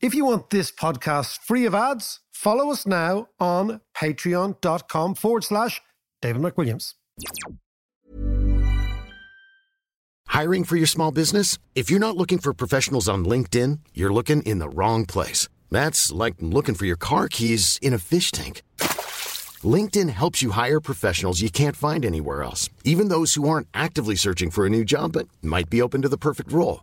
If you want this podcast free of ads, follow us now on patreon.com forward slash David McWilliams. Hiring for your small business? If you're not looking for professionals on LinkedIn, you're looking in the wrong place. That's like looking for your car keys in a fish tank. LinkedIn helps you hire professionals you can't find anywhere else, even those who aren't actively searching for a new job but might be open to the perfect role.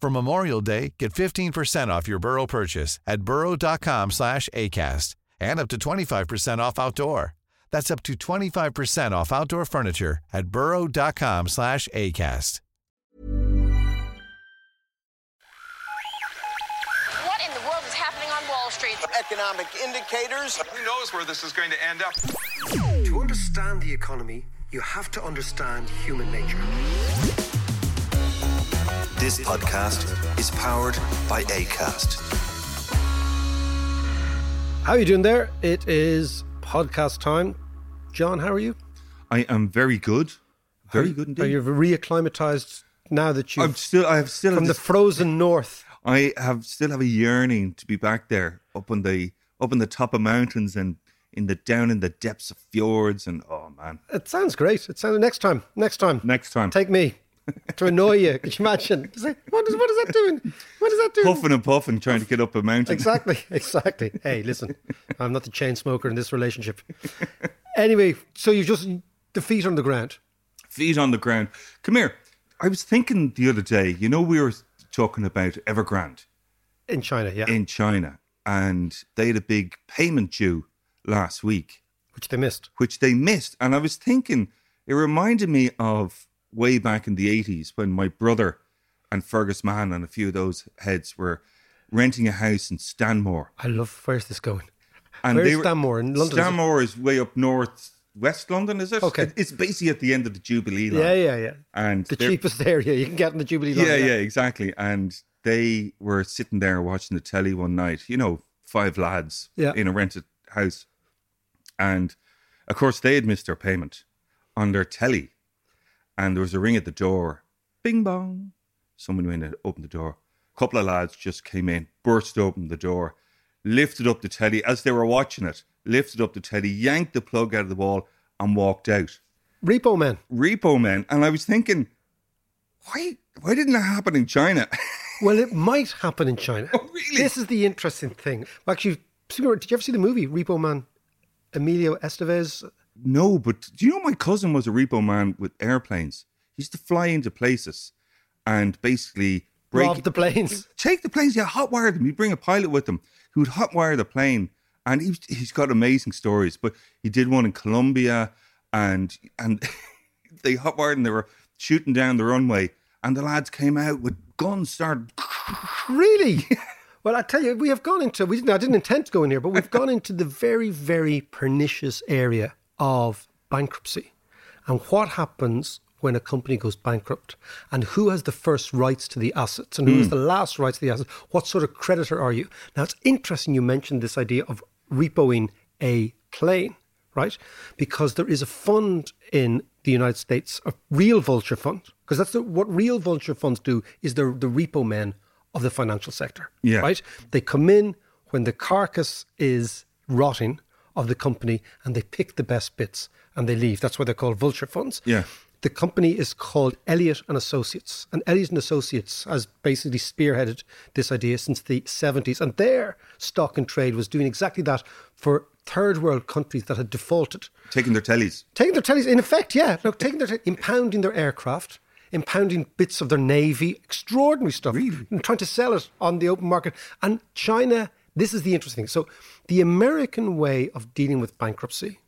For Memorial Day, get 15% off your Burrow purchase at burrow.com slash ACAST and up to 25% off outdoor. That's up to 25% off outdoor furniture at burrow.com slash ACAST. What in the world is happening on Wall Street? Economic indicators. Who knows where this is going to end up? To understand the economy, you have to understand human nature. This podcast is powered by ACAST. How are you doing there? It is podcast time. John, how are you? I am very good. Very good Are indeed. you reacclimatized now that you've I'm still I have still from the frozen north? I have still have a yearning to be back there up on the up on the top of mountains and in the down in the depths of fjords and oh man. It sounds great. It sounds next time. Next time. Next time. Take me to annoy you. Could you imagine? It's like, what is what is that doing? What is that doing? puffing and puffing trying to get up a mountain. Exactly, exactly. Hey, listen, I'm not the chain smoker in this relationship. Anyway, so you just the feet on the ground. Feet on the ground. Come here. I was thinking the other day, you know we were talking about Evergrande In China, yeah, in China and they had a big payment due last week. which they missed. which they missed. And I was thinking, it reminded me of way back in the 80s when my brother and Fergus Mann and a few of those heads were renting a house in Stanmore. I love. Where's this going? And Where's were- Stanmore? In London, is? Stanmore is, way up north, west London, is it? Okay. It's basically at the end of the Jubilee line. Yeah, yeah, yeah. And The cheapest area you can get in the Jubilee line. yeah, yeah, exactly. And they were sitting there watching the telly one night, you know, five lads Yeah. in a rented house. And of course, they had missed their payment on their telly. And there was a ring at the door. Bing bong. Someone went and opened the door. A couple of lads just came in, burst open the door, lifted up the telly as they were watching it, lifted up the telly, yanked the plug out of the wall, and walked out. Repo man. Repo men. And I was thinking, why why didn't that happen in China? Well, it might happen in China. Oh, really? This is the interesting thing. Actually, did you ever see the movie Repo Man? Emilio Estevez. No, but do you know my cousin was a repo man with airplanes? He used to fly into places and basically break Rob the planes. take the planes, yeah, hotwire them. He'd bring a pilot with him who would hotwire the plane. And he, he's got amazing stories. But he did one in Colombia and and they hotwired and they were shooting down the runway. And the lads came out with guns, started Really? well, I tell you, we have gone into. We didn't. I didn't intend to go in here, but we've gone into the very, very pernicious area of bankruptcy, and what happens when a company goes bankrupt, and who has the first rights to the assets, and who has hmm. the last rights to the assets. What sort of creditor are you? Now, it's interesting you mentioned this idea of repoing a plane, right? Because there is a fund in the United States, a real vulture fund, because that's the, what real vulture funds do is they're the repo men of the financial sector, Yeah. right? They come in when the carcass is rotting of the company and they pick the best bits and they leave. That's why they're called vulture funds. Yeah. The company is called Elliott and Associates, and Elliott and Associates has basically spearheaded this idea since the 70s, and their stock and trade was doing exactly that for third world countries that had defaulted taking their tellies. taking their tellies, in effect, yeah, look, taking their, impounding their aircraft, impounding bits of their navy, extraordinary stuff, Really? and trying to sell it on the open market. And China, this is the interesting thing. So, the American way of dealing with bankruptcy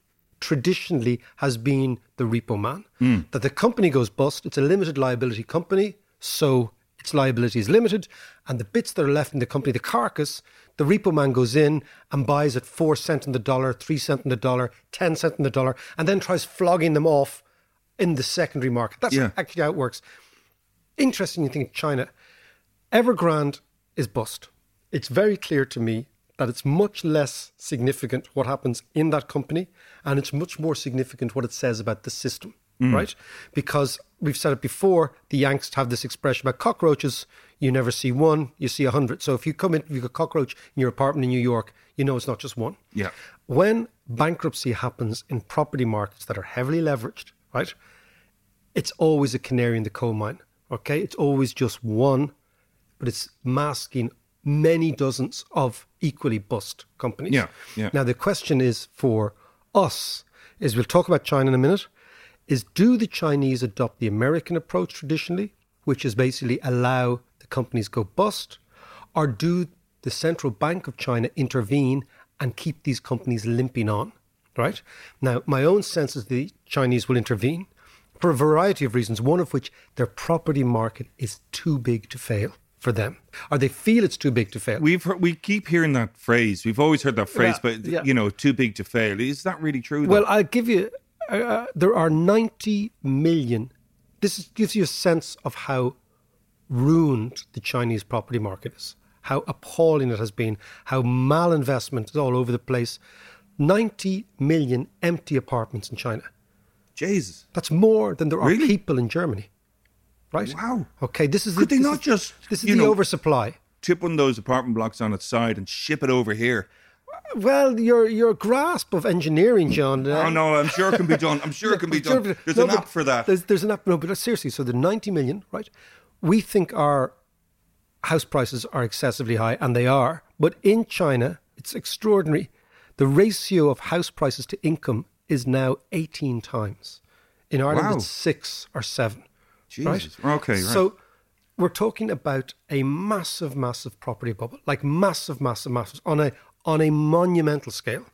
traditionally has been the repo man. Hmm. That the company goes bust, it's a limited liability company, so its liability is limited, and the bits that are left in the company, the carcass, the repo man goes in and buys at four cent in the dollar, three cent in the dollar, ten cent in the dollar, and then tries flogging them off in the secondary market. That's Yeah. actually how it works. Interesting, you think China. Evergrande is bust. It's very clear to me that it's much less significant what happens in that company, and it's much more significant what it says about the system, mm. right? Because we've said it before, the Yanks have this expression about cockroaches. You never see one, you see a hundred. So if you come in, you've got a cockroach in your apartment in New York, you know it's not just one. Yeah. When bankruptcy happens in property markets that are heavily leveraged, right? It's always a canary in the coal mine. Okay. It's always just one, but it's masking many dozens of equally bust companies. Yeah, yeah. Now the question is for us, is we'll talk about China in a minute, is do the Chinese adopt the American approach traditionally, which is basically allow the companies go bust, or do the central bank of China intervene and keep these companies limping on? Right? Now, my own sense is the Chinese will intervene for a variety of reasons, one of which their property market is too big to fail for them, or they feel it's too big to fail. We've heard, we keep hearing that phrase. We've always heard that phrase, Yeah, but yeah. you know, too big to fail. Is that really true? though? Well, I'll give you. Uh, there are 90 million. This is, gives you a sense of how ruined the Chinese property market is, how appalling it has been, how malinvestment is all over the place. 90 million empty apartments in China. Jesus. That's more than there are Really? people in Germany. Right? Wow. Okay, this is Could the, they not is- just, this is the know- oversupply. Tip one of those apartment blocks on its side and ship it over here. Well, your your grasp of engineering, John. uh, oh no, I'm sure it can be done. I'm sure it can be done. There's no, an app for that. There's, there's an app. No, but seriously, so the 90 million, right? We think our house prices are excessively high, and they are. But in China, it's extraordinary. The ratio of house prices to income is now 18 times. In Ireland, Wow. it's six or seven. Right? Okay, right. So we're talking about a massive, massive property bubble, like massive, massive, massive, on a on a monumental scale.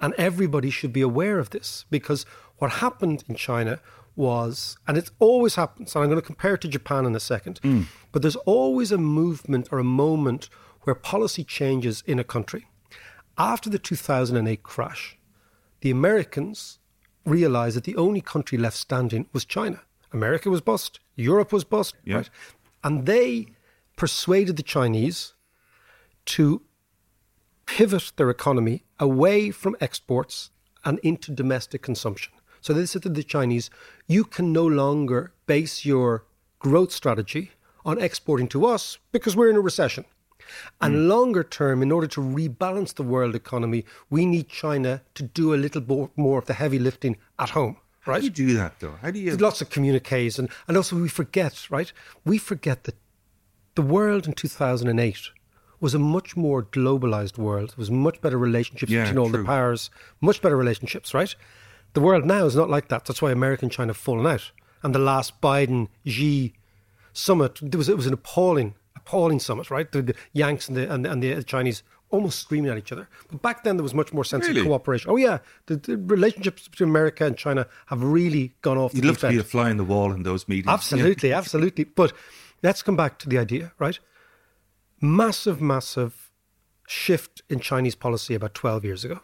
And everybody should be aware of this because what happened in China was, and it always happens, and I'm going to compare it to Japan in a second, hmm. but there's always a movement or a moment where policy changes in a country. After the 2008 crash, the Americans realized that the only country left standing was China. America was bust, Europe was bust, Yeah. right? And they persuaded the Chinese to pivot their economy away from exports and into domestic consumption. So they said to the Chinese, you can no longer base your growth strategy on exporting to us because we're in a recession. And mm. longer term, in order to rebalance the world economy, we need China to do a little more of the heavy lifting at home. How do you do that though? How do you? There's lots of communiques, and, and also we forget, right? We forget that the world in 2008 was a much more globalized world. There was much better relationships Yeah, between all the powers, much better relationships, right? The world now is not like that. That's why America and China have fallen out. And the last Biden Xi summit, there was it was an appalling, appalling summit, right? The, the Yanks and the, and the and the Chinese almost screaming at each other. But back then there was much more sense Really? of cooperation. Oh yeah, the, the relationships between America and China have really gone off. You'd love to be a fly in the wall in those meetings. Absolutely, absolutely. But let's come back to the idea, right? Massive, massive shift in Chinese policy about 12 years ago.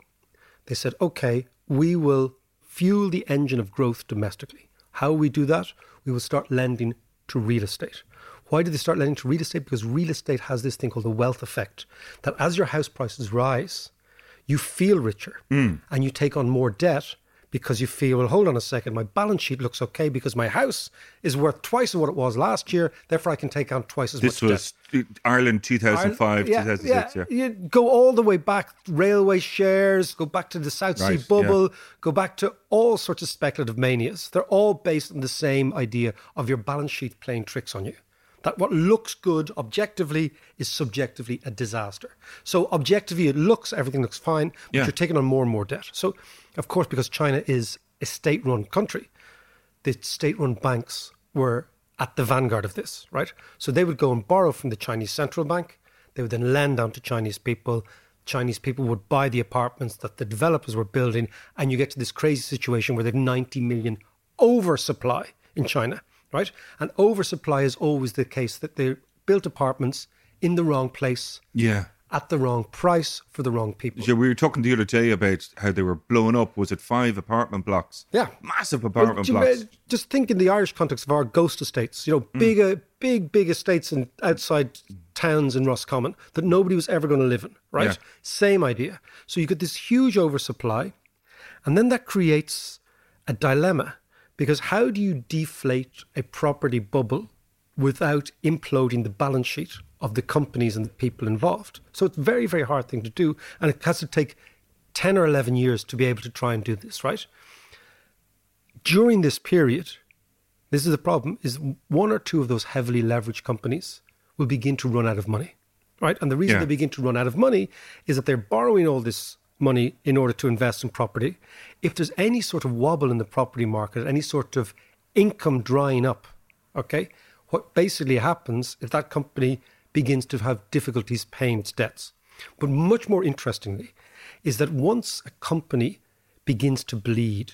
They said, okay, we will fuel the engine of growth domestically. How we do that? We will start lending to real estate. Why did they start lending to real estate? Because real estate has this thing called the wealth effect that as your house prices rise, you feel richer hmm. and you take on more debt because you feel, well, hold on a second, my balance sheet looks okay because my house is worth twice of what it was last year, therefore I can take on twice as This much was debt. Ireland 2005, Yeah, 2006. Yeah. yeah. You go all the way back, railway shares, go back to the South Right, Sea bubble, go back to all sorts of speculative manias. They're all based on the same idea of your balance sheet playing tricks on you. That what looks good objectively is subjectively a disaster. So objectively, it looks everything looks fine, but Yeah. you're taking on more and more debt. So, of course, because China is a state-run country, the state-run banks were at the vanguard of this, right? So they would go and borrow from the Chinese central bank. They would then lend down to Chinese people. Chinese people would buy the apartments that the developers were building, and you get to this crazy situation where they've 90 million oversupply in China, right? And oversupply is always the case that they built apartments in the wrong place Yeah. at the wrong price for the wrong people. Yeah, we were talking the other day about how they were blowing up. Was it five apartment blocks? Yeah. Massive Well, apartment you- blocks. Just think in the Irish context of our ghost estates, you know, Mm. big, big, big estates in outside towns in Roscommon that nobody was ever going to live in, right? Yeah. Same idea. So you get this huge oversupply, and then that creates a dilemma because how do you deflate a property bubble without imploding the balance sheet of the companies and the people involved? So it's a very, very hard thing to do, and it has to take 10 or 11 years to be able to try and do this, right? during this period, this is the problem, is one or two of those heavily leveraged companies will begin to run out of money, right? And the reason Yeah. they begin to run out of money is that they're borrowing all this money in order to invest in property. If there's any sort of wobble in the property market, any sort of income drying up, okay, what basically happens is that company begins to have difficulties paying its debts. But much more interestingly, is that once a company begins to bleed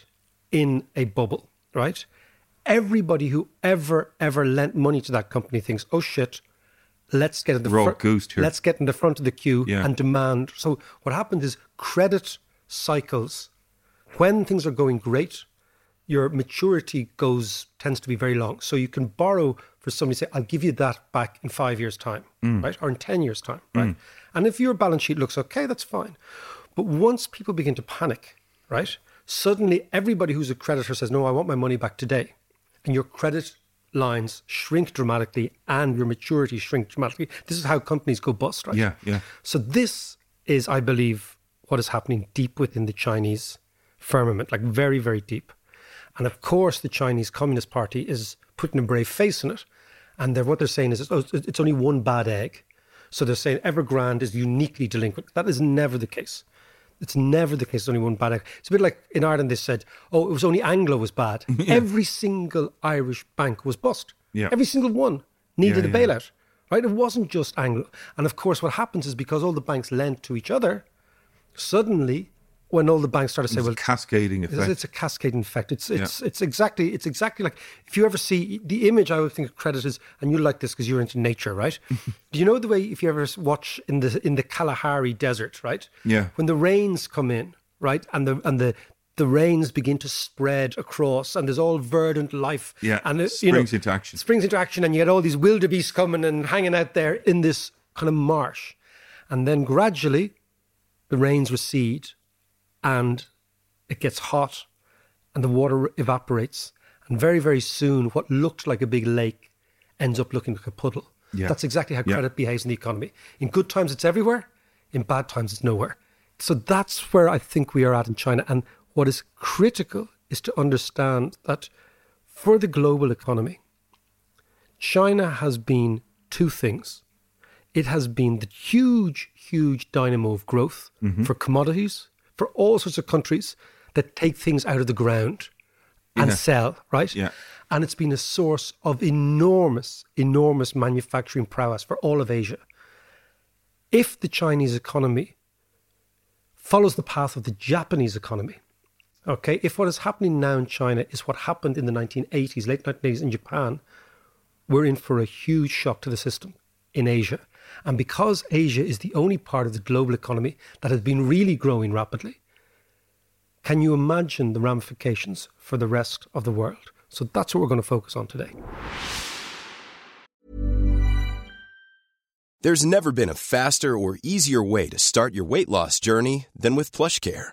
in a bubble, right? Everybody who ever, ever lent money to that company thinks, oh shit, let's get in the front. Let's get in the front of the queue Yeah. and demand. So what happens is credit cycles. When things are going great, your maturity goes tends to be very long. So you can borrow for somebody say, I'll give you that back in five years' time, Mm. right? Or in ten years' time, right? And if your balance sheet looks okay, that's fine. But once people begin to panic, right? Suddenly everybody who's a creditor says, No, I want my money back today. And your credit lines shrink dramatically and your maturity shrink dramatically. This is how companies go bust, right? Yeah, yeah. So this is, I believe, what is happening deep within the Chinese firmament, like very, very deep. And of course, the Chinese Communist Party is putting a brave face in it. And they're, what they're saying is, oh, it's only one bad egg. So they're saying Evergrande is uniquely delinquent. That is never the case. It's never the case. It's only one bad. It's a bit like in Ireland, they said, oh, it was only Anglo was bad. Every single Irish bank was bust. Yeah. Every single one needed Yeah, a yeah. bailout, right? It wasn't just Anglo. And of course, what happens is because all the banks lent to each other, suddenly, when all the banks started to say, well, cascading it's, effect. it's a cascading effect. It's it's it's exactly it's exactly like if you ever see the image. I would think of credit is, and you like this because you're into nature, right? Do you know the way if you ever watch in the in the Kalahari Desert, right? Yeah. When the rains come in, right, and the and the the rains begin to spread across, and there's all verdant life. Yeah, and uh, it, springs into action. Springs into action, and you get all these wildebeest coming and hanging out there in this kind of marsh, and then gradually, the rains recede, and it gets hot and the water evaporates. And very, very soon, what looked like a big lake ends up looking like a puddle. Yeah. That's exactly how Yeah. credit behaves in the economy. In good times, it's everywhere. In bad times, it's nowhere. So that's where I think we are at in China. And what is critical is to understand that for the global economy, China has been two things. It has been the huge, huge dynamo of growth Mm-hmm. for commodities, for all sorts of countries that take things out of the ground and Yeah. sell, right? Yeah. And it's been a source of enormous, enormous manufacturing prowess for all of Asia. If the Chinese economy follows the path of the Japanese economy, okay, if what is happening now in China is what happened in the 1980s, late 1980s in Japan, we're in for a huge shock to the system in Asia. And because Asia is the only part of the global economy that has been really growing rapidly, can you imagine the ramifications for the rest of the world? So that's what we're going to focus on today. There's never been a faster or easier way to start your weight loss journey than with PlushCare.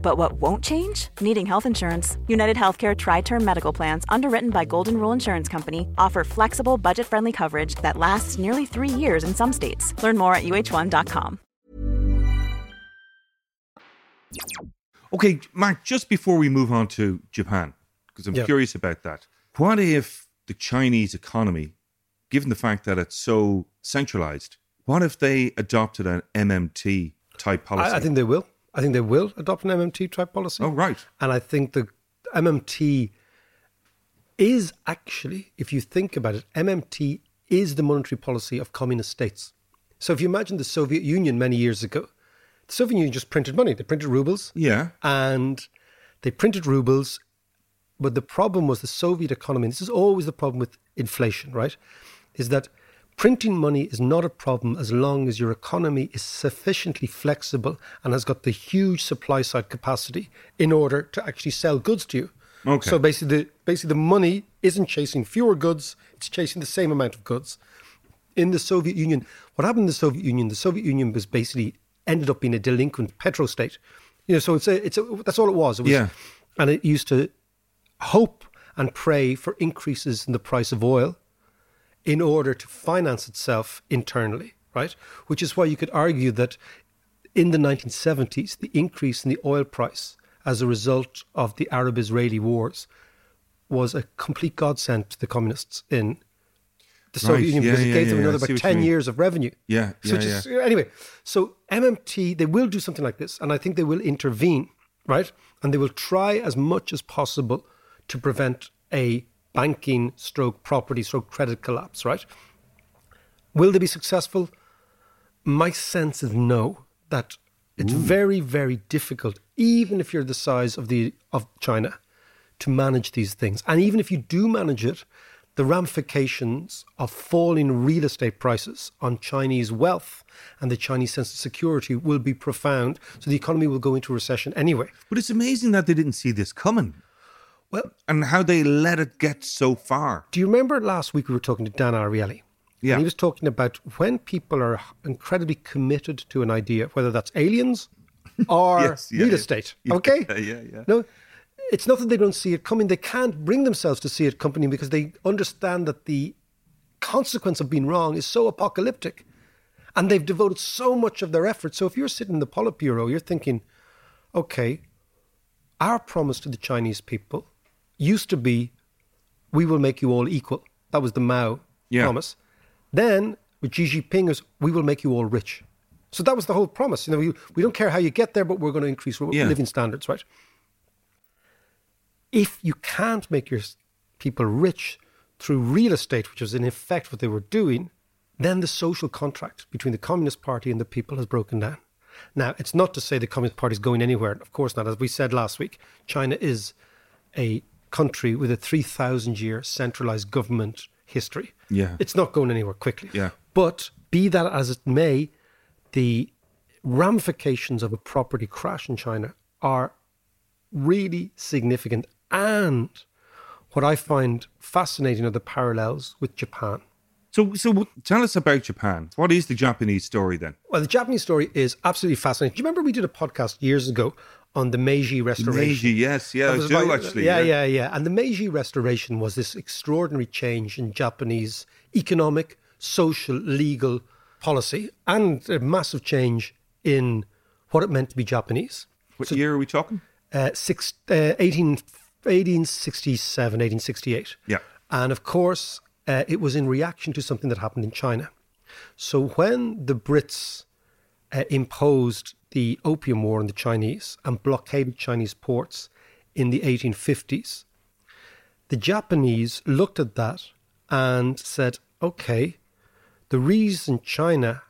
But what won't change? Needing health insurance. United Healthcare Tri Term Medical Plans, underwritten by Golden Rule Insurance Company, offer flexible, budget friendly coverage that lasts nearly three years in some states. Learn more at uh1.com. Okay, Mark, just before we move on to Japan, because I'm Yeah. curious about that, what if the Chinese economy, given the fact that it's so centralized, what if they adopted an MMT type policy? I, I think they will. I think they will adopt an MMT type policy. Oh, right. And I think the MMT is actually, if you think about it, MMT is the monetary policy of communist states. So if you imagine the Soviet Union many years ago, the Soviet Union just printed money. They printed rubles. Yeah. And they printed rubles. But the problem was the Soviet economy, and this is always the problem with inflation, right? Is that printing money is not a problem as long as your economy is sufficiently flexible and has got the huge supply side capacity in order to actually sell goods to you. Okay. So basically, the, basically the money isn't chasing fewer goods; it's chasing the same amount of goods. In the Soviet Union, what happened in the Soviet Union? The Soviet Union was basically ended up being a delinquent petrostate. You know, so it's a, it's a, that's all it was. It was Yeah. and it used to hope and pray for increases in the price of oil in order to finance itself internally, right? Which is why you could argue that in the 1970s, the increase in the oil price as a result of the Arab Israeli wars was a complete godsend to the communists in the Soviet Right, Union yeah, because it yeah, gave them yeah, another about 10 years of revenue. Yeah, So just, anyway, so MMT, they will do something like this, and I think they will intervene, right? And they will try as much as possible to prevent a banking stroke property stroke credit collapse, right? Will they be successful? My sense is no, that it's very, very difficult, even if you're the size of the of China, to manage these things. And even if you do manage it, the ramifications of falling real estate prices on Chinese wealth and the Chinese sense of security will be profound. So the economy will go into recession anyway. But it's amazing that they didn't see this coming Well, and how they let it get so far. do you remember last week we were talking to Dan Ariely? Yeah. And he was talking about when people are incredibly committed to an idea, whether that's aliens or Yes, yeah, real yeah. estate. Yeah, Okay? yeah, yeah. No, it's not that they don't see it coming. They can't bring themselves to see it coming because they understand that the consequence of being wrong is so apocalyptic. And they've devoted so much of their effort. So if you're sitting in the Politburo, you're thinking, okay, our promise to the Chinese people used to be, we will make you all equal. That was the Mao Yeah. promise. Then with Xi Jinping is, we will make you all rich. So that was the whole promise. You know, we, we don't care how you get there, but we're going to increase Yeah. living standards, right? If you can't make your people rich through real estate, which was in effect what they were doing, then the social contract between the Communist Party and the people has broken down. Now, it's not to say the Communist Party is going anywhere. Of course not. As we said last week, China is a country with a 3,000 year centralized government history. Yeah. It's not going anywhere quickly. Yeah. But be that as it may, the ramifications of a property crash in China are really significant. And what I find fascinating are the parallels with Japan. So, so tell us about Japan. What is the Japanese story then? Well, the Japanese story is absolutely fascinating. Do you remember we did a podcast years ago on the Meiji Restoration? Meiji, yes, yeah, I do about- actually. Yeah, yeah, yeah. And the Meiji Restoration was this extraordinary change in Japanese economic, social, legal policy, and a massive change in what it meant to be Japanese. What year are we talking? Uh, six, uh, 18, 1867, 1868. Yeah. And of course, uh, it was in reaction to something that happened in China. So when the Brits uh, imposed the Opium War on the Chinese and blockaded Chinese ports in the 1850s, the Japanese looked at that and said, okay, the reason China,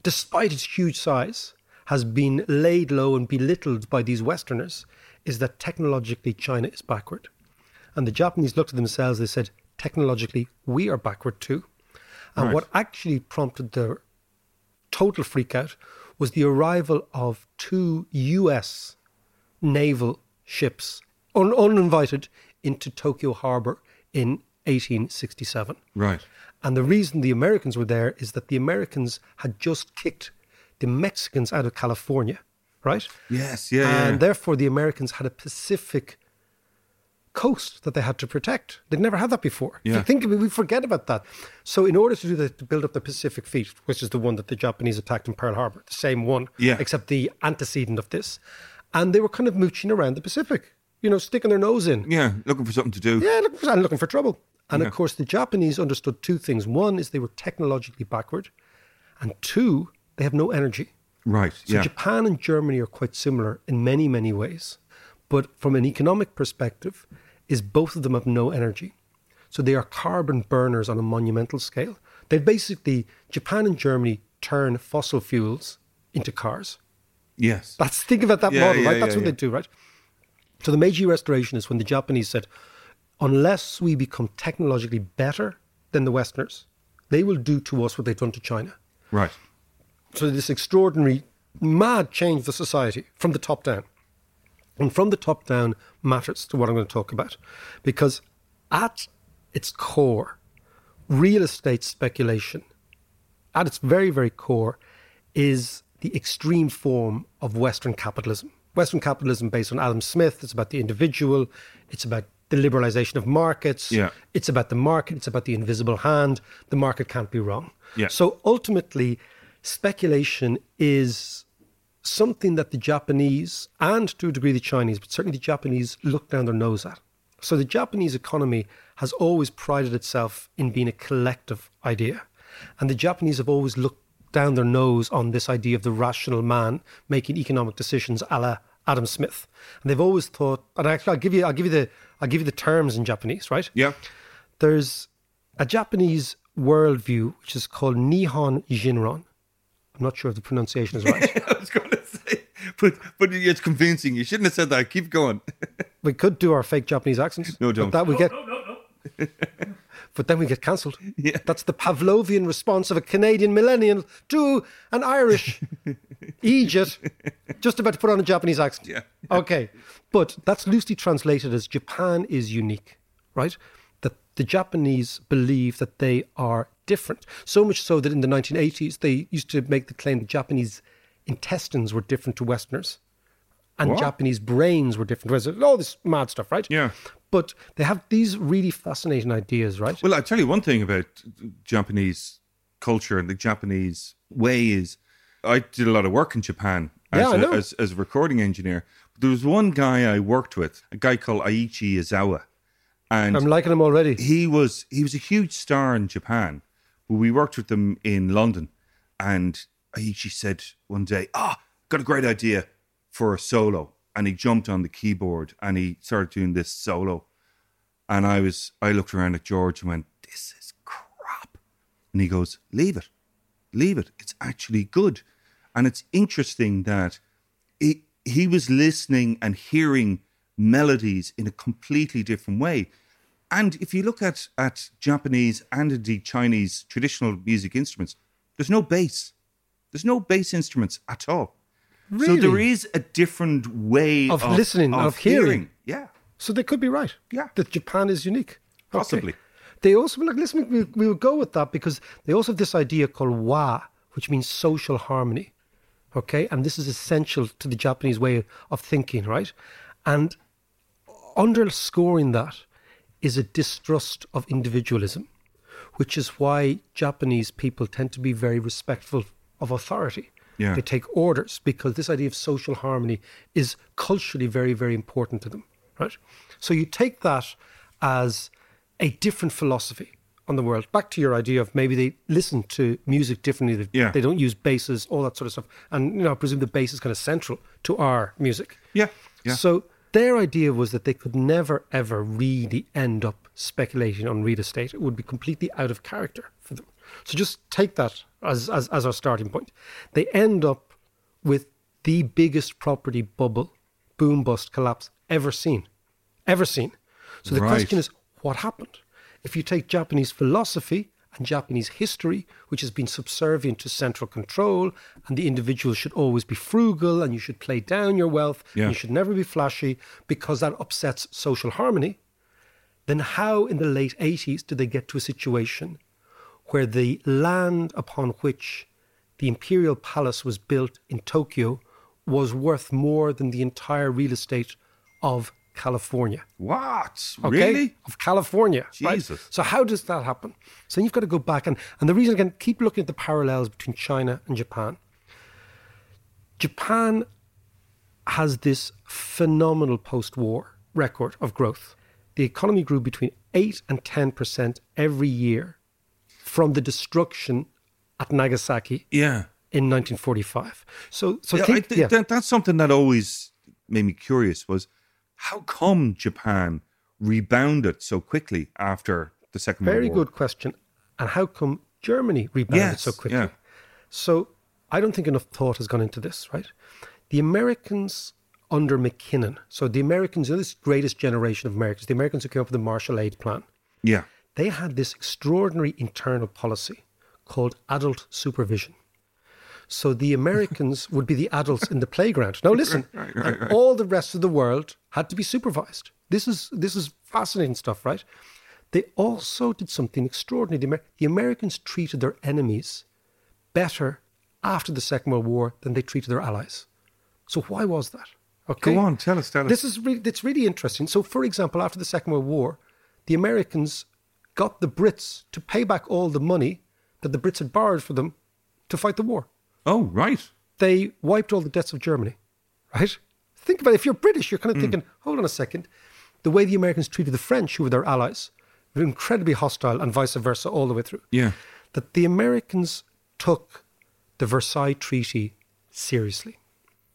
despite its huge size, has been laid low and belittled by these Westerners is that technologically China is backward. And the Japanese looked at themselves, they said, technologically, we are backward too. And Right. what actually prompted their total freakout was the arrival of two US naval ships, un- uninvited, into Tokyo Harbor in 1867. Right. And the reason the Americans were there is that the Americans had just kicked the Mexicans out of California, right? Yes, yeah, yeah. And therefore, the Americans had a Pacific coast that they had to protect. They'd never had that before. Yeah. think of it, we forget about that. So, in order to do that, to build up the Pacific Fleet, which is the one that the Japanese attacked in Pearl Harbor, the same one, Yeah. except the antecedent of this, and they were kind of mooching around the Pacific, you know, sticking their nose in. Yeah, looking for something to do. Yeah, looking for, and looking for trouble. And Yeah. of course, the Japanese understood two things. One is they were technologically backward, and two, they have no energy. Right. So yeah. Japan and Germany are quite similar in many, many ways. But from an economic perspective, is both of them have no energy. So they are carbon burners on a monumental scale. They basically, Japan and Germany turn fossil fuels into cars. yes. That's think about that Yeah, model, yeah, right? That's yeah, what yeah. they do, right? So the Meiji Restoration is when the Japanese said, unless we become technologically better than the Westerners, they will do to us what they've done to China. Right. So this extraordinary, mad change of the society from the top down. And from the top down matters to what I'm going to talk about. Because at its core, real estate speculation, at its very, very core, is the extreme form of Western capitalism. Western capitalism based on Adam Smith, it's about the individual, it's about the liberalization of markets, Yeah. it's about the market, it's about the invisible hand. The market can't be wrong. Yeah. So ultimately, speculation is something that the Japanese and to a degree the Chinese, but certainly the Japanese look down their nose at. So the Japanese economy has always prided itself in being a collective idea. And the Japanese have always looked down their nose on this idea of the rational man making economic decisions a la Adam Smith. And they've always thought, and actually I'll give you I'll give you the I'll give you the terms in Japanese, right? Yeah. There's a Japanese worldview which is called Nihon Jinron. I'm not sure if the pronunciation is right. I was going to say, but but it's convincing. You shouldn't have said that. Keep going. we could do our fake Japanese accents. No, but don't. That we get. but then we get cancelled. Yeah. That's the Pavlovian response of a Canadian millennial to an Irish Egypt just about to put on a Japanese accent. Yeah. Okay. But that's loosely translated as Japan is unique, right? That the Japanese believe that they are different. So much so that in the 1980s, they used to make the claim that Japanese intestines were different to Westerners and What? Japanese brains were different. to Westerners. All this mad stuff, right? Yeah. But they have these really fascinating ideas, right? Well, I'll tell you one thing about Japanese culture and the Japanese way is I did a lot of work in Japan as, Yeah, a, as, as a recording engineer. But there was one guy I worked with, a guy called Aichi Izawa. And I'm liking him already. he was he was a huge star in Japan. But we worked with them in London, and Aichi said one day, "Ah, got a great idea for a solo." And he jumped on the keyboard and he started doing this solo. And I was I looked around at George and went, "This is crap." And he goes, "Leave it, leave it. It's actually good." And it's interesting that he he was listening and hearing melodies in a completely different way. And if you look at, at Japanese and indeed Chinese traditional music instruments, there's no bass. There's no bass instruments at all. So there is a different way Of listening, of hearing. Yeah, So they could be right. Yeah. That Japan is unique. Okay. Possibly. They also, like, listen, we, we will go with that because they also have this idea called wa, which means social harmony. Okay. And this is essential to the Japanese way of thinking, right? And underscoring that is a distrust of individualism, which is why Japanese people tend to be very respectful of authority. Yeah. They take orders because this idea of social harmony is culturally very, very important to them, right? So you take that as a different philosophy on the world. Back to your idea of maybe they listen to music differently. They, Yeah. they don't use basses, all that sort of stuff. And, you know, I presume the bass is kind of central to our music. yeah, yeah. So their idea was that they could never, ever really end up speculating on real estate. It would be completely out of character. So just take that as, as, as our starting point. They end up with the biggest property bubble, boom bust collapse ever seen. Ever seen. So the Right. question is, what happened? If you take Japanese philosophy and Japanese history, which has been subservient to central control, and the individual should always be frugal and you should play down your wealth, and Yeah. you should never be flashy because that upsets social harmony, then how in the late 80s did they get to a situation where the land upon which the imperial palace was built in Tokyo was worth more than the entire real estate of California? What? Okay? Really? Of California. right? Jesus. So how does that happen? So you've got to go back and, and the reason again, keep looking at the parallels between China and Japan. Japan has this phenomenal post-war record of growth. The economy grew between eight and ten percent every year from the destruction at Nagasaki Yeah. in 1945. So, so yeah, think, thi- yeah. that, that's something that always made me curious was how come Japan rebounded so quickly after the Second Very World War? Very good question. And how come Germany rebounded Yes, so quickly? yeah. So I don't think enough thought has gone into this, right? The Americans under McKinnon, so the Americans, you know, this greatest generation of Americans, the Americans who came up with the Marshall Aid Plan, Yeah. They had this extraordinary internal policy called adult supervision. So the Americans would be the adults in the playground. Now listen, Right, right, right. all the rest of the world had to be supervised. This is this is fascinating stuff, right? They also did something extraordinary. The, Amer- the Americans treated their enemies better after the Second World War than they treated their allies. So why was that? Okay. Go on, tell us, tell us. This is really, it's really interesting. So, for example, after the Second World War, the Americans got the Brits to pay back all the money that the Brits had borrowed for them to fight the war. oh, right. They wiped all the debts of Germany, right? Think about it. If you're British, you're kind of mm. thinking, hold on a second. The way the Americans treated the French, who were their allies, were incredibly hostile and vice versa all the way through. Yeah. That the Americans took the Versailles Treaty seriously.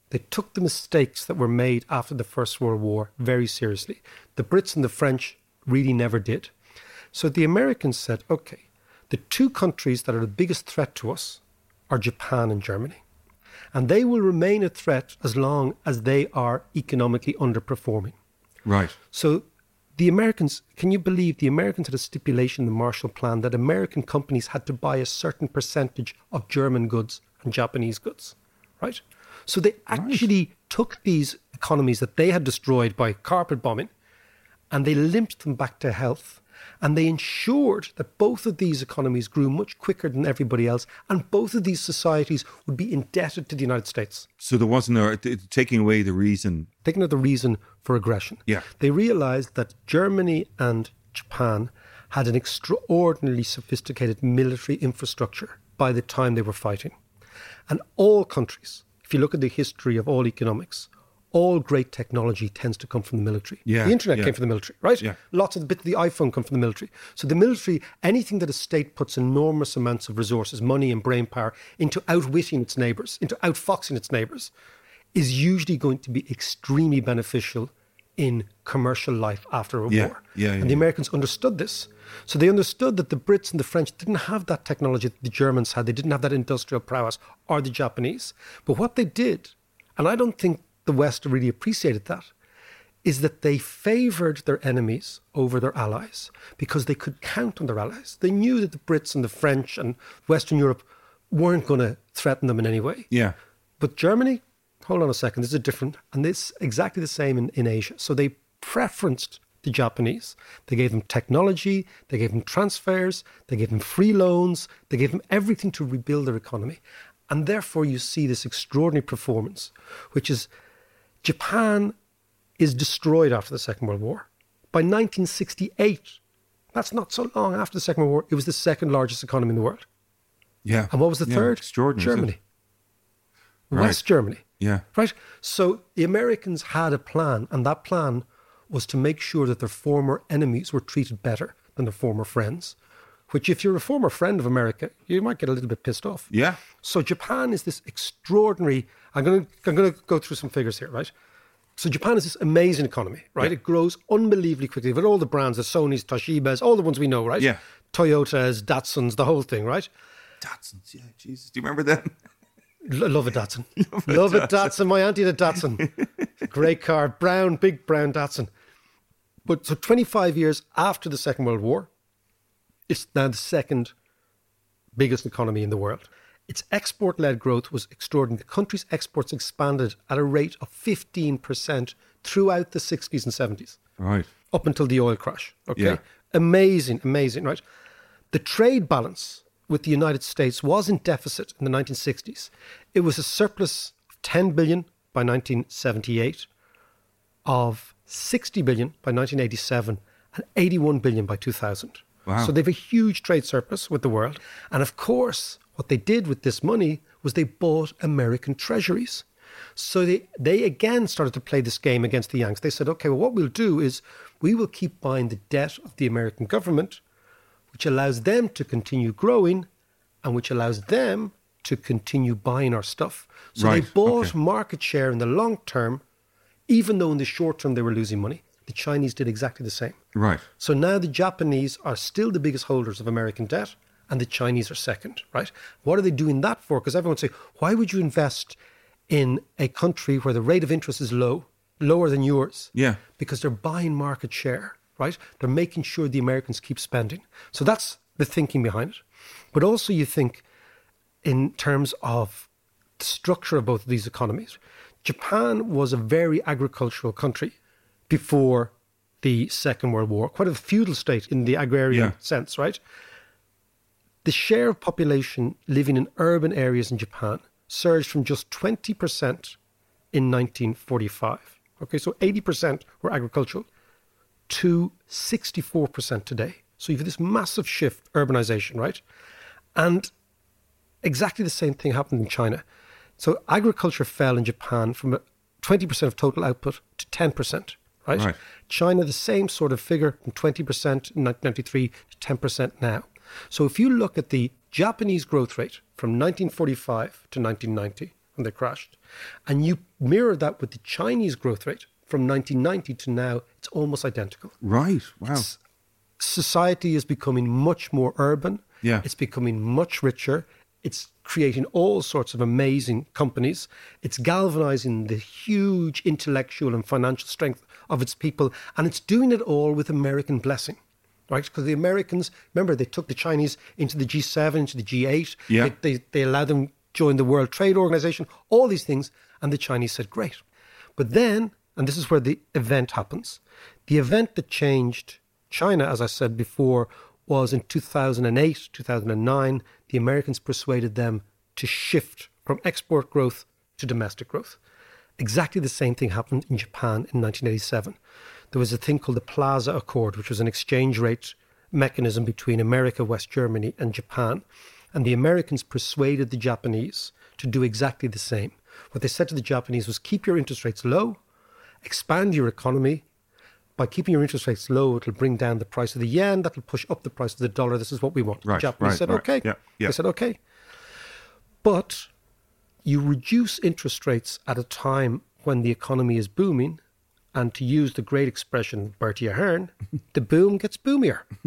They took the mistakes that were made after the First World War very seriously. The Brits and the French really never did. So the Americans said, okay, the two countries that are the biggest threat to us are Japan and Germany. And they will remain a threat as long as they are economically underperforming. Right. So the Americans, can you believe the Americans had a stipulation in the Marshall Plan that American companies had to buy a certain percentage of German goods and Japanese goods, right? So they actually took these economies that they had destroyed by carpet bombing and they limped them back to health. And they ensured that both of these economies grew much quicker than everybody else, and both of these societies would be indebted to the United States. So there wasn't a, taking away the reason. Taking away the reason for aggression. Yeah. They realized that Germany and Japan had an extraordinarily sophisticated military infrastructure by the time they were fighting. And all countries, if you look at the history of all economics, all great technology tends to come from the military. Yeah, the internet yeah. came from the military, right? Yeah. Lots of the bits of the iPhone come from the military. So the military, anything that a state puts enormous amounts of resources, money and brain power into outwitting its neighbours, into outfoxing its neighbours, is usually going to be extremely beneficial in commercial life after a Yeah, war. yeah, yeah, and the. Americans understood this. So they understood that the Brits and the French didn't have that technology that the Germans had. They didn't have that industrial prowess or the Japanese. But what they did, and I don't think the West really appreciated that, is that they favored their enemies over their allies because they could count on their allies. They knew that the Brits and the French and Western Europe weren't going to threaten them in any way. Yeah. But Germany, hold on a second, this is different. And this exactly the same in, in Asia. So they preferenced the Japanese. They gave them technology, they gave them transfers, they gave them free loans, they gave them everything to rebuild their economy. And therefore, you see this extraordinary performance, which is Japan is destroyed after the Second World War. By 1968, that's not so long after the Second World War, it was the second largest economy in the world. Yeah. And what was the Yeah, third? Extraordinary. Germany. Right. West Germany. Yeah. Right? So the Americans had a plan, and that plan was to make sure that their former enemies were treated better than their former friends. Which, if you're a former friend of America, you might get a little bit pissed off. Yeah. So Japan is this extraordinary. I'm going to I'm going to go through some figures here, right? So Japan is this amazing economy, right? Yeah. It grows unbelievably quickly. With all the brands, the Sony's, Toshibas, all the ones we know, right? Yeah. Toyotas, Datsuns, the whole thing, right? Datsuns, yeah, Jesus. Do you remember them? L- love a Datsun. love a Datsun. My auntie had a Datsun. Great car, brown, big brown Datsun. But so 25 years after the Second World War, it's now the second biggest economy in the world. Its export led growth was extraordinary. The country's exports expanded at a rate of 15% throughout the 60s and 70s, Right. up until the oil crash. Okay. Yeah. Amazing, amazing, right? The trade balance with the United States was in deficit in the 1960s. It was a surplus of 10 billion by 1978, of 60 billion by 1987, and 81 billion by 2000. Wow. So they have a huge trade surplus with the world. And of course, what they did with this money was they bought American treasuries. So they, they again started to play this game against the Yanks. They said, okay, well, what we'll do is we will keep buying the debt of the American government, which allows them to continue growing and which allows them to continue buying our stuff. So Right, they bought okay. market share in the long term, even though in the short term they were losing money. The Chinese did exactly the same. Right. So now the Japanese are still the biggest holders of American debt, and the Chinese are second, right? What are they doing that for? Because everyone say, why would you invest in a country where the rate of interest is low, lower than yours? Yeah. Because they're buying market share, right? They're making sure the Americans keep spending. So that's the thinking behind it. But also, you think in terms of the structure of both of these economies. Japan was a very agricultural country before the Second World War, quite a feudal state in the agrarian Yeah. sense, right? The share of population living in urban areas in Japan surged from just 20% in 1945. Okay, so 80% were agricultural to 64% today. So you have this massive shift, urbanization, right? And exactly the same thing happened in China. So agriculture fell in Japan from 20% of total output to 10%, right? Right. China, the same sort of figure from 20% in 1993 to 10% now. So if you look at the Japanese growth rate from 1945 to 1990, when they crashed, and you mirror that with the Chinese growth rate from 1990 to now, it's almost identical Right. Wow. society is becoming much more urban. Yeah. It's becoming much richer. It's creating all sorts of amazing companies. It's galvanizing the huge intellectual and financial strength of its people. And it's doing it all with American blessing, right? Because the Americans, remember, they took the Chinese into the G7, into the G8. Yeah. They, they, they allowed them join the World Trade Organization, all these things. And the Chinese said, great. But then, and this is where the event happens, the event that changed China, as I said before, was in 2008, 2009. The Americans persuaded them to shift from export growth to domestic growth. Exactly the same thing happened in Japan in 1987. There was a thing called the Plaza Accord, which was an exchange rate mechanism between America, West Germany, and Japan. And the Americans persuaded the Japanese to do exactly the same. What they said to the Japanese was keep your interest rates low, expand your economy, by keeping your interest rates low, it'll bring down the price of the yen. That'll push up the price of the dollar. This is what we want. Right, the Japanese right, said, right. okay. Yeah, yeah. They said, okay. But you reduce interest rates at a time when the economy is booming. And to use the great expression of Bertie Ahern, the boom gets boomier.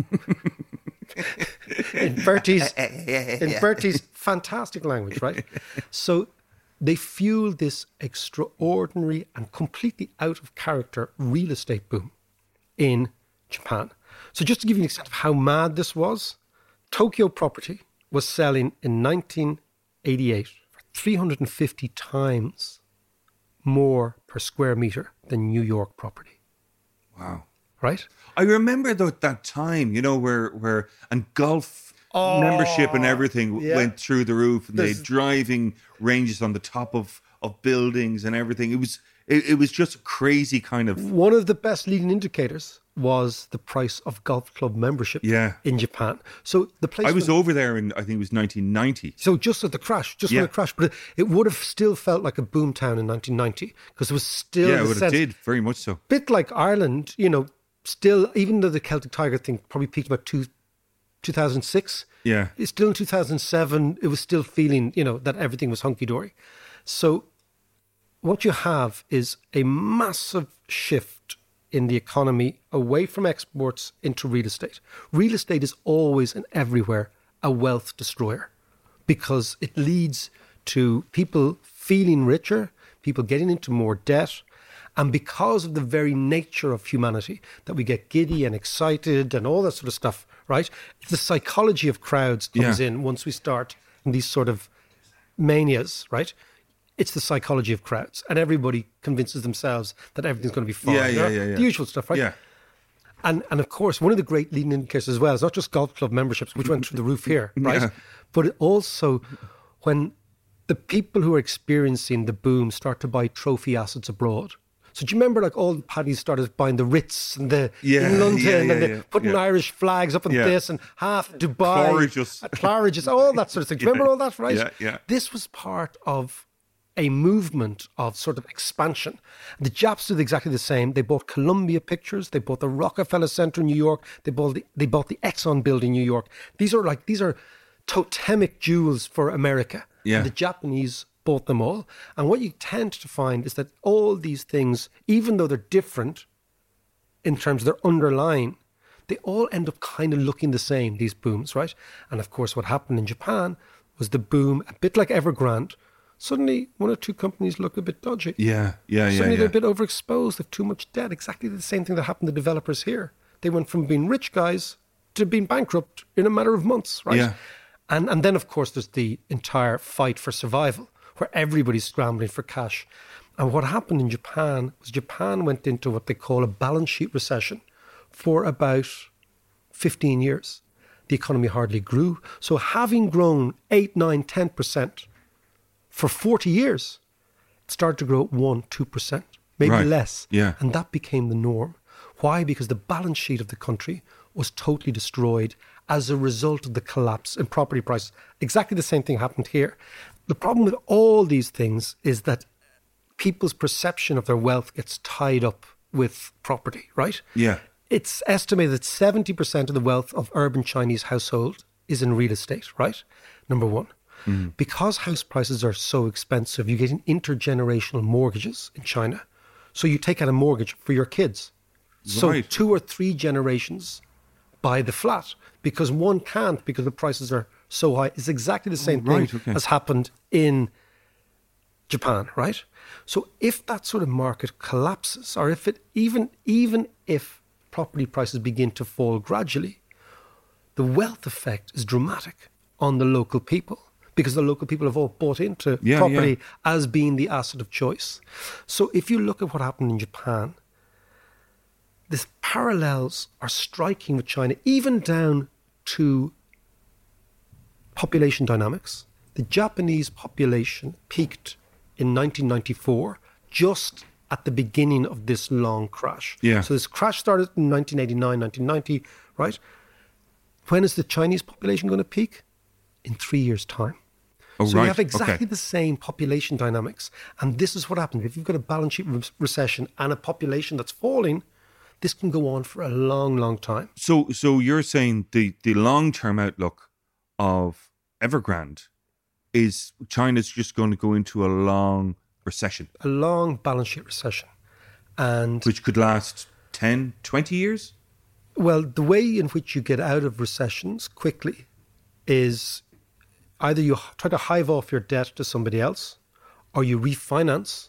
in Bertie's, in Bertie's fantastic language, right? So they fueled this extraordinary and completely out of character real estate boom in Japan. So just to give you an example of how mad this was, Tokyo property was selling in 1988 for 350 times more per square meter than New York property, Wow. right? I remember though that time, you know, where where and golf oh, membership and everything yeah. went through the roof, and they There's- had driving ranges on the top of of buildings and everything. It was it, it was just a crazy kind of One of the best leading indicators was the price of golf club membership Yeah. in Japan. So the place I was over there in I think it was 1990. So just at the crash, just Yeah. when it crashed, but it, it would have still felt like a boom town in 1990 because it was still Yeah, it sense- did very much so. bit like Ireland, you know, still even though the Celtic Tiger thing probably peaked about two, 2006, Yeah. it's still in 2007 it was still feeling, you know, that everything was hunky dory. So what you have is a massive shift in the economy away from exports into real estate. Real estate is always and everywhere a wealth destroyer because it leads to people feeling richer, people getting into more debt, And because of the very nature of humanity, that we get giddy and excited and all that sort of stuff, right? The psychology of crowds comes Yeah. in once we start in these sort of manias, right? It's the psychology of crowds, and everybody convinces themselves that everything's going to be fine. Yeah, yeah, yeah, yeah. The usual stuff, right? Yeah. And and of course, one of the great leading indicators as well is not just golf club memberships, which went through the roof here, right? Yeah. But also when the people who are experiencing the boom start to buy trophy assets abroad. So do you remember like all the paddies started buying the Ritz and the Yeah, in London yeah, yeah, and the, putting. Irish flags up Yeah. this and half Dubai, Claridge's. uh, Claridge's, all that sort of thing. Do you remember all that, right? yeah, yeah. This was part of a movement of sort of expansion. The Japs did exactly the same. They bought Columbia Pictures, they bought the Rockefeller Center in New York, they bought the, they bought the Exxon building in New York. These are like these are totemic jewels for America. Yeah. And the Japanese bought them all. And what you tend to find is that all these things, even though they're different in terms of their underlying, they all end up kind of looking the same, these booms, right? And of course, what happened in Japan was the boom, a bit like Evergrande. Suddenly, one or two companies look a bit dodgy. Yeah, yeah, yeah, Suddenly, yeah. they're a bit overexposed. They've too much debt. Exactly the same thing that happened to developers here. They went from being rich guys to being bankrupt in a matter of months, right? Yeah. And and then, of course, there's the entire fight for survival, where everybody's scrambling for cash. And what happened in Japan was Japan went into what they call a balance sheet recession for about 15 years. The economy hardly grew. So, having grown 8, 9, 10% for 40 years, it started to grow at 1, 2%, maybe Right. less. Yeah. And that became the norm. Why? Because the balance sheet of the country was totally destroyed as a result of the collapse in property prices. Exactly the same thing happened here. The problem with all these things is that people's perception of their wealth gets tied up with property, right? Yeah. It's estimated that 70% of the wealth of urban Chinese households is in real estate, right? Number one. Mm-hmm. Because house prices are so expensive, you get in intergenerational mortgages in China. So you take out a mortgage for your kids. So Right. two or three generations buy the flat because one can't because the prices are so high. It's exactly the same right, thing okay. as happened in Japan, right? So if that sort of market collapses, or if it even even if property prices begin to fall gradually, the wealth effect is dramatic on the local people because the local people have all bought into Yeah, property yeah. as being the asset of choice. So if you look at what happened in Japan, the parallels are striking with China, even down to population dynamics. The Japanese population peaked in 1994, just at the beginning of this long crash. Yeah. So this crash started in 1989, 1990, right? When is the Chinese population going to peak? In three years' time. Oh, so right. you have exactly Okay. the same population dynamics. And this is what happens. If you've got a balance sheet re- recession and a population that's falling, this can go on for a long, long time. So, so you're saying the the long term outlook of Evergrande is China's just going to go into a long recession, A long balance sheet recession. And which could last 10, 20 years. Well, the way in which you get out of recessions quickly is either you try to hive off your debt to somebody else or you refinance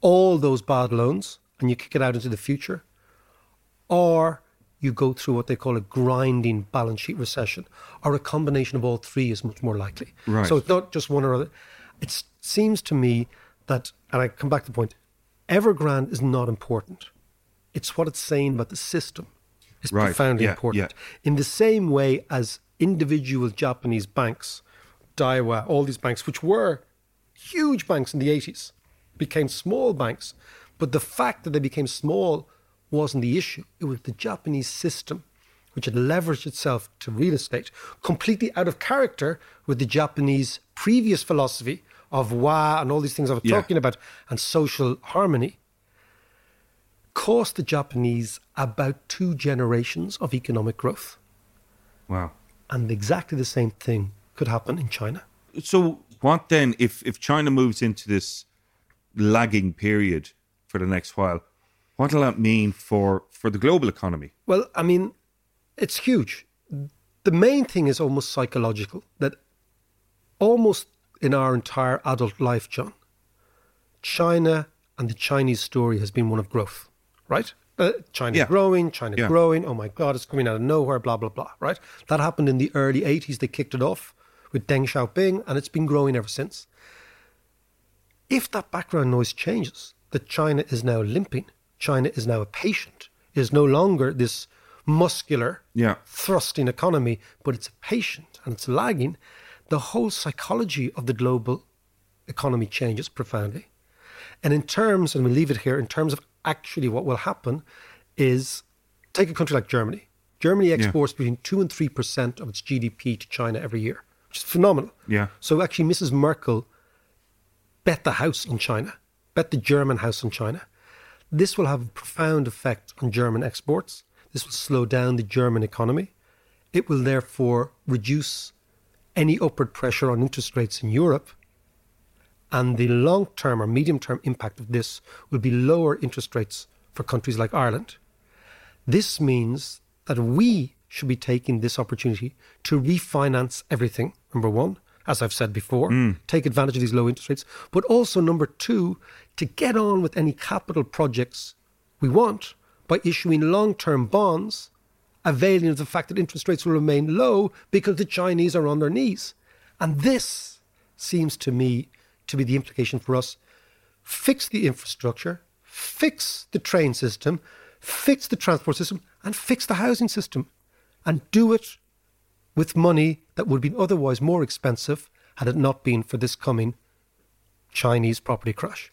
all those bad loans and you kick it out into the future, or you go through what they call a grinding balance sheet recession, or a combination of all three is much more likely. Right. So it's not just one or other. It seems to me that, and I come back to the point, Evergrande is not important. It's what it's saying about the system is Right. profoundly Yeah, important. yeah. In the same way as individual Japanese banks, Daiwa, all these banks, which were huge banks in the 80s, became small banks. But the fact that they became small wasn't the issue. It was the Japanese system, which had leveraged itself to real estate, completely out of character with the Japanese previous philosophy of wa and all these things I was Yeah. talking about and social harmony cost the Japanese about two generations of economic growth. Wow. And exactly the same thing could happen in China. So, what then if if China moves into this lagging period for the next while? What will that mean for for the global economy? Well, I mean, it's huge. The main thing is almost psychological that almost in our entire adult life, John, China and the Chinese story has been one of growth, right? Uh, China Yeah. growing, China Yeah. growing. Oh my God, it's coming out of nowhere, blah, blah, blah, right? That happened in the early 80s. They kicked it off with Deng Xiaoping, and it's been growing ever since. If that background noise changes, that China is now limping, China is now a patient, is no longer this muscular, Yeah. thrusting economy, but it's a patient and it's lagging, the whole psychology of the global economy changes profoundly. And in terms, and we leave it here, in terms of actually what will happen is take a country like Germany. Germany exports between 2 and 3% of its GDP to China every year, which is phenomenal. Yeah. So actually, Mrs. Merkel bet the house on China, bet the German house on China. This will have a profound effect on German exports. This will slow down the German economy. It will therefore reduce any upward pressure on interest rates in Europe. And the long term or medium term impact of this will be lower interest rates for countries like Ireland. This means that we should be taking this opportunity to refinance everything, number one, as I've said before, mm. take advantage of these low interest rates, but also, number two, to get on with any capital projects we want by issuing long term bonds, availing of the fact that interest rates will remain low because the Chinese are on their knees. And this seems to me to be the implication for us. Fix the infrastructure, fix the train system, fix the transport system, and fix the housing system. And do it with money that would have been otherwise more expensive had it not been for this coming Chinese property crash.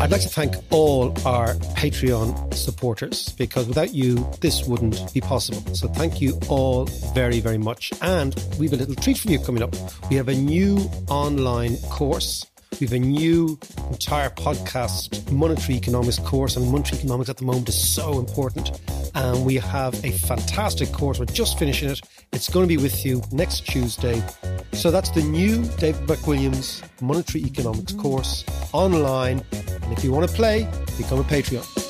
I'd like to thank all our Patreon supporters because without you, this wouldn't be possible. So thank you all very, very much. And we have a little treat for you coming up. We have a new online course. We have a new entire podcast monetary economics course. Mean, monetary economics at the moment is so important. And we have a fantastic course. We're just finishing it. It's going to be with you next Tuesday. So that's the new David McWilliams monetary economics course online. And if you want to play, become a Patreon.